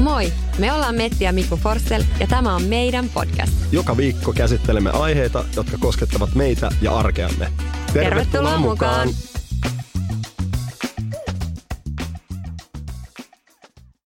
Moi! Me ollaan Metti ja Mikko Forssell ja tämä on meidän podcast. Joka viikko käsittelemme aiheita, jotka koskettavat meitä ja arkeamme. Tervetuloa mukaan!